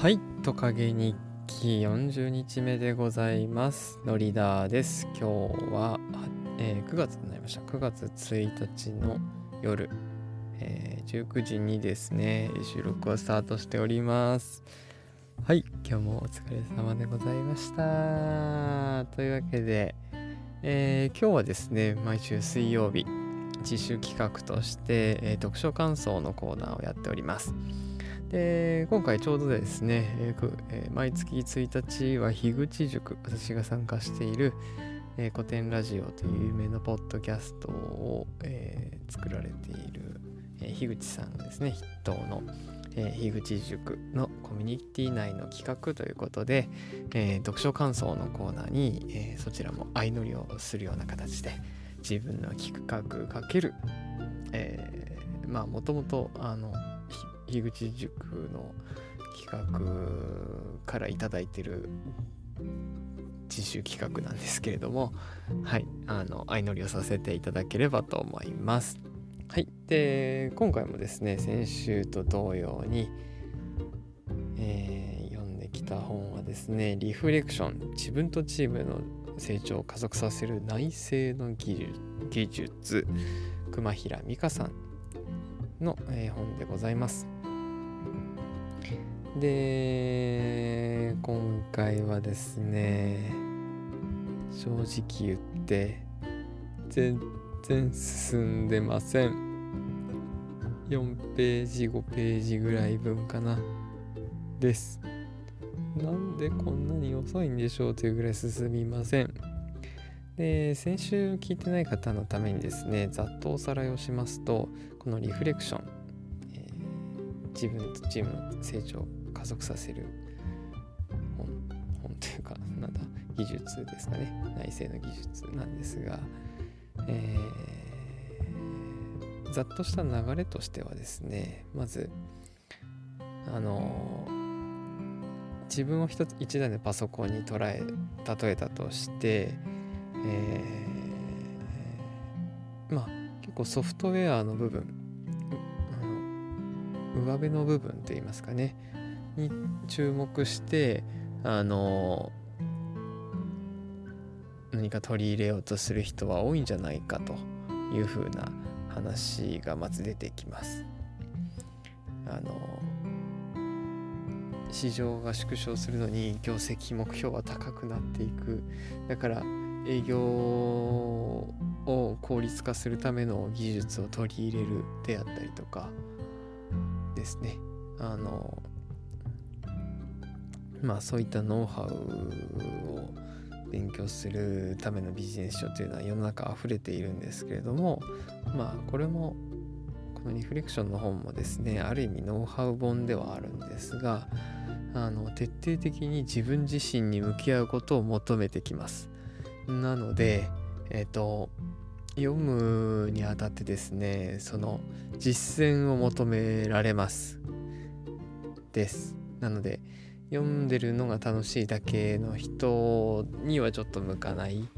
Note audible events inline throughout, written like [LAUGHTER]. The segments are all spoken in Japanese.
はいトカゲ日記40日目でございます。ノリダーです。今日は、えー9月になりました。9月1日の夜、えー19時にですね収録をスタートしております。はい今日もお疲れ様でございました。というわけで、えー今日はですね毎週水曜日自主企画として、えー読書感想のコーナーをやっております。で今回ちょうどですね、えーえー毎月1日は樋口塾私が参加している、えー古典ラジオという有名なポッドキャストを、えー作られている、えー樋口さんですね。筆頭の、えー樋口塾のコミュニティ内の企画ということで、えー読書感想のコーナーに、えーそちらも相乗りをするような形で自分の企画かける、えーまあもともとあの樋口塾の企画からいいてる自主企画なんですけれどもはいあの相乗りをさせていただければと思います。はいで今回もですね先週と同様に、えー読んできた本はですねリフレクション自分とチームの成長を加速させる内政の技術技術熊平美香さんの、えー本でございます。で今回はですね正直言って全然進んでません。4ページ5ページぐらい分かな。です。なんでこんなに遅いんでしょうというぐらい進みません。で先週聞いてない方のためにですねざっとおさらいをしますとこのリフレクション、自分とチームの成長を加速させる本本というか [LAUGHS] なんだ技術ですかね。内政の技術なんですが、えーざっとした流れとしてはですねまずあの自分を一つ一台のパソコンに捉え例えたとして、えーまあ結構ソフトウェアの部分上辺の部分といいますかねに注目してあの何か取り入れようとする人は多いんじゃないかというふうな話がまず出てきます。あの市場が縮小するのに業績目標は高くなっていくだから営業を効率化するための技術を取り入れるであったりとかですね。あのまあそういったノウハウを勉強するためのビジネス書というのは世の中溢れているんですけれどもまあこれもこのリフレクションの本もですねある意味ノウハウ本ではあるんですがあの徹底的に自分自身に向き合うことを求めてきます。なのでえっ、と読むにあたってですねその実践を求められます。です。なので読んでるのが楽しいだけの人にはちょっと向かない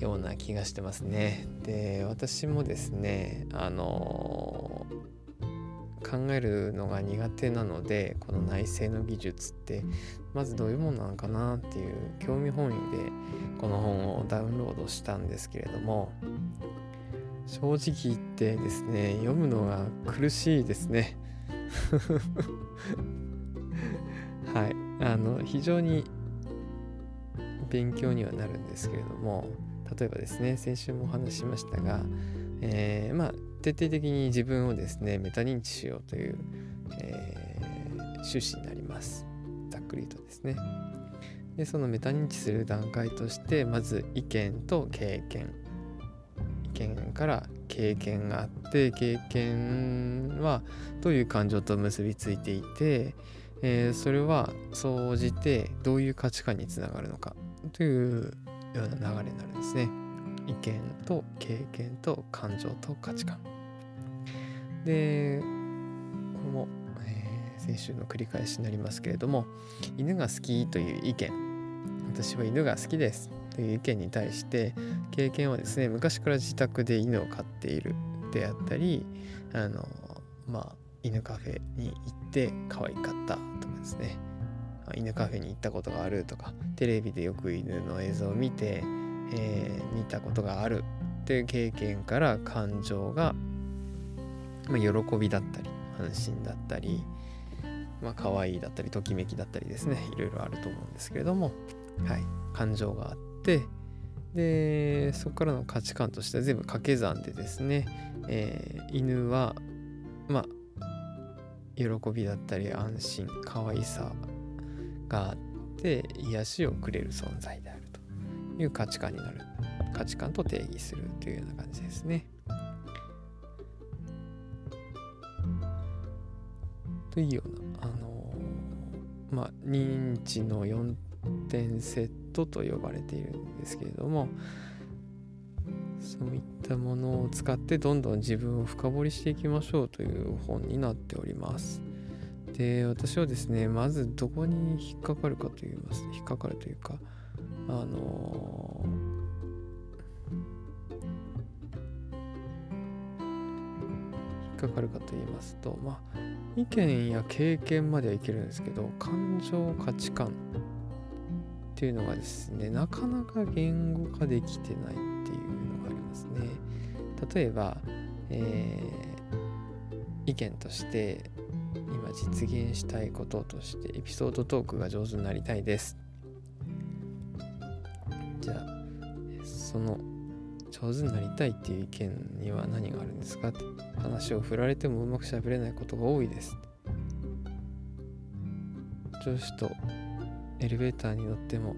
ような気がしてますね。で私もですねあの考えるのが苦手なのでこの内政の技術ってまずどういうものなのかなっていう興味本位でこの本をダウンロードしたんですけれども正直言ってですね読むのが苦しいですね。[LAUGHS] はい。あの非常に勉強にはなるんですけれども例えばですね先週もお話ししましたが、えーまあ徹底的に自分をですねメタ認知しようという、えー趣旨になります。ざっくりとですね。でそのメタ認知する段階としてまず意見と経験。意見から経験があって経験はどういう感情と結びついていて、えーそれは総じてどういう価値観につながるのかというような流れになるんですね。意見と経験と感情と価値観。で、これも、えー先週の繰り返しになりますけれども、犬が好きという意見、私は犬が好きですという意見に対して、経験はですね、昔から自宅で犬を飼っているであったり、あの、まあ、犬カフェに行って可愛かったとかですね、犬カフェに行ったことがあるとかテレビでよく犬の映像を見て、えー、見たことがあるっていう経験から感情が、まあ、喜びだったり安心だったり、まあ可愛いだったりときめきだったりですねいろいろあると思うんですけれども、はい、感情があってでそこからの価値観としては全部掛け算でですね、えー、犬はまあ喜びだったり安心可愛さがあって癒しをくれる存在であるという価値観になる価値観と定義するというような感じですね。というようなあのまあ認知の4点セットと呼ばれているんですけれどもそういったものを使ってどんどん自分を深掘りしていきましょうという本になっております。で私はですねまずどこに引っかかるかと言います引っかかるというかあの引っかかるかと言いますとまあ意見や経験まではいけるんですけど感情価値観っていうのがですねなかなか言語化できてないっていうのがありますね。例えば、えー、意見として今実現したいこととしてエピソードトークが上手になりたいです。じゃあその上手になりたいっていう意見には何があるんですか？って話を振られてもうまくしゃべれないことが多いです。上司とエレベーターに乗っても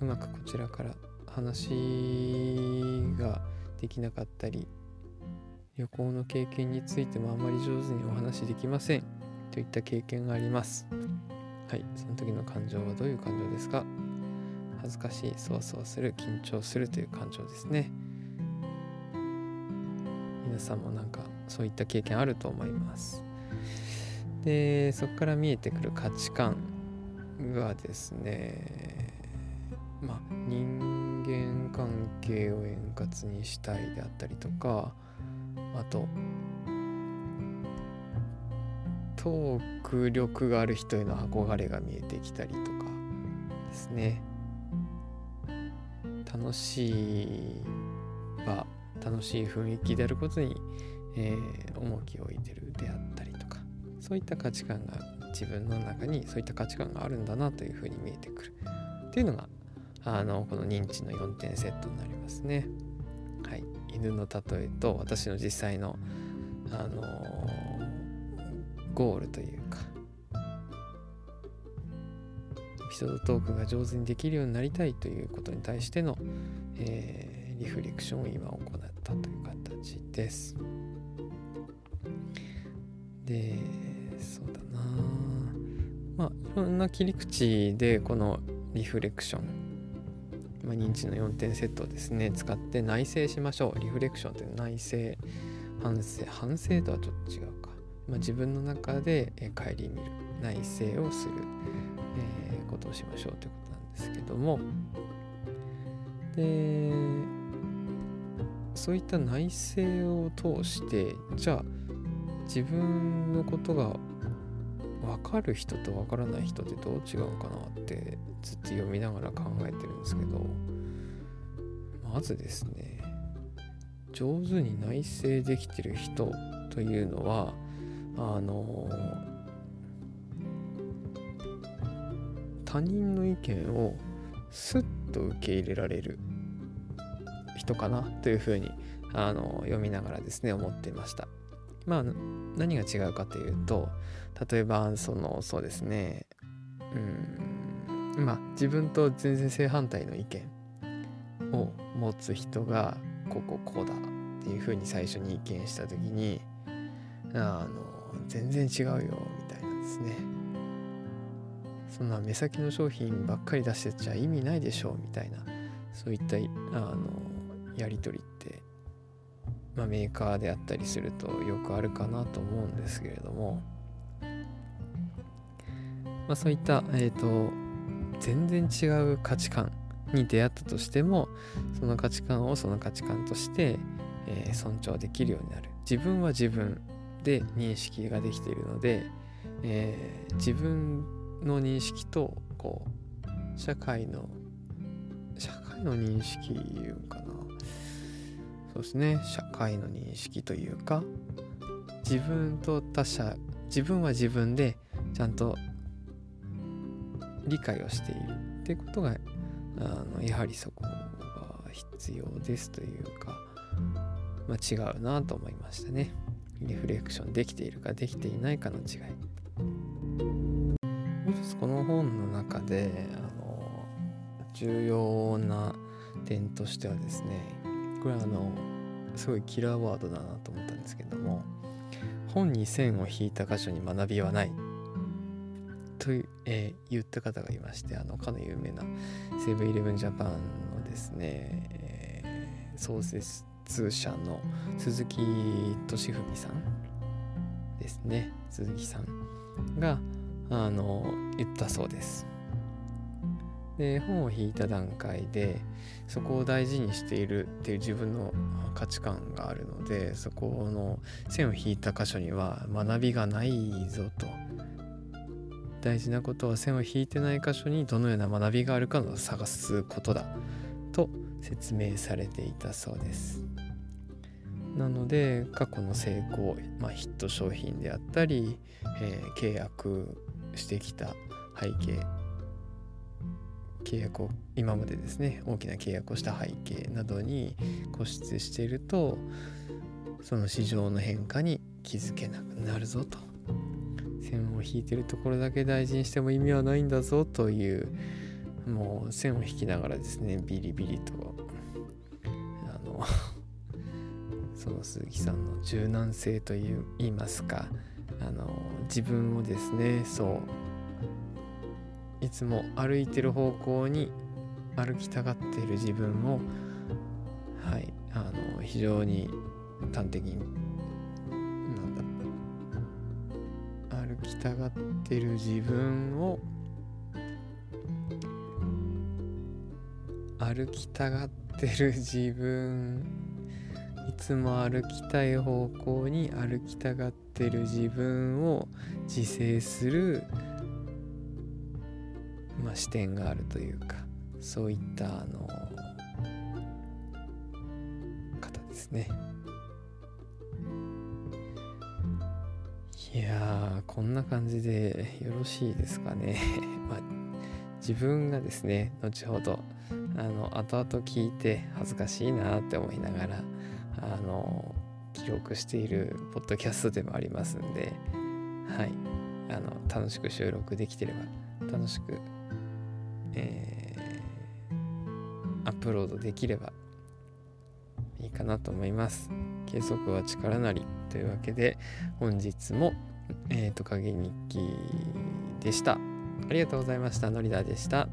うまくこちらから話ができなかったり旅行の経験についてもあまり上手にお話できません。といった経験があります。はい。その時の感情はどういう感情ですか？恥ずかしいそわそわする緊張するという感情ですね。皆さんもなんかそういった経験あると思います。でそこから見えてくる価値観。がですねまあ人間関係を円滑にしたいであったりとかあとトーク力がある人への憧れが見えてきたりとかですね。楽しい場楽しい雰囲気であることに、えー、重きを置いてるであったりとかそういった価値観が自分の中にそういった価値観があるんだなというふうに見えてくるっていうのがあのこの認知の4点セットになりますね。はい、犬の例えと私の実際の、あのー、ゴールというかエピソードトークが上手にできるようになりたいということに対しての、えー、リフレクションを今行ったという形です。でまあいろんな切り口でこのリフレクション、まあ、認知の4点セットをですね使って内省しましょう。リフレクションという内省反省反省とはちょっと違うか、まあ、自分の中で顧みる。内省をする、えー、ことをしましょうということなんですけども。でそういった内省を通してじゃあ自分のことが分かる人と分からない人ってどう違うのかなってずっと読みながら考えてるんですけどまずですね上手に内省できてる人というのはあの他人の意見をスッと受け入れられる人かなというふうにあの読みながらですね思っていました。まあ何が違うかというと例えばそのそうですね。うん。まあ自分と全然正反対の意見を持つ人がこここうだっていうふうに最初に意見した時にあの全然違うよみたいなんですね。そんな目先の商品ばっかり出してちゃ意味ないでしょみたいなそういったあのやり取りってまあ、メーカーであったりするとよくあるかなと思うんですけれども、まあ、そういった、えーと、全然違う価値観に出会ったとしてもその価値観をその価値観として、えー、尊重できるようになる。自分は自分で認識ができているので、えー、自分の認識とこう社会の社会の認識いうかな。そうですね。社会の認識というか自分と他者自分は自分でちゃんと理解をしているってことがあのやはりそこが必要ですというか、まあ、違うなと思いましたね。リフレクションできているかできていないかの違い。もう一つこの本の中であの重要な点としてはですねこれあのすごいキラーワードだなと思ったんですけども本に線を引いた箇所に学びはないと、えー、言った方がいましてあのかの有名なセブンイレブンジャパンのですね、えー、創設者の鈴木敏文さんですね鈴木さんがあの言ったそうです。で本を引いた段階でそこを大事にしているっていう自分の価値観があるのでそこの線を引いた箇所には学びがないぞと。大事なことは線を引いてない箇所にどのような学びがあるかを探すことだ。と説明されていたそうです。なので過去の成功、まあ、ヒット商品であったり、えー、契約してきた背景契約を今までですね大きな契約をした背景などに固執しているとその市場の変化に気づけなくなるぞと。線を引いてるところだけ大事にしても意味はないんだぞというもう線を引きながらですねビリビリとあの [LAUGHS] その鈴木さんの柔軟性という言いますかあの自分をですねそういつも歩いてる方向に歩きたがっている自分をはいあの非常に端的になんだ歩きたがってる自分を歩きたがってる自分いつも歩きたい方向に歩きたがってる自分を自制する、まあ、視点があるというかそういったあの方ですね。いやこんな感じでよろしいですかね [LAUGHS] まあ自分がですね後ほどあの後々聞いて恥ずかしいなって思いながらあの記録しているポッドキャストでもありますんではいあの楽しく収録できてれば楽しく、えー、アップロードできればいいかなと思います。計測は力なりというわけで本日も、えー、トカゲ日記でした。ありがとうございました。のりだでした。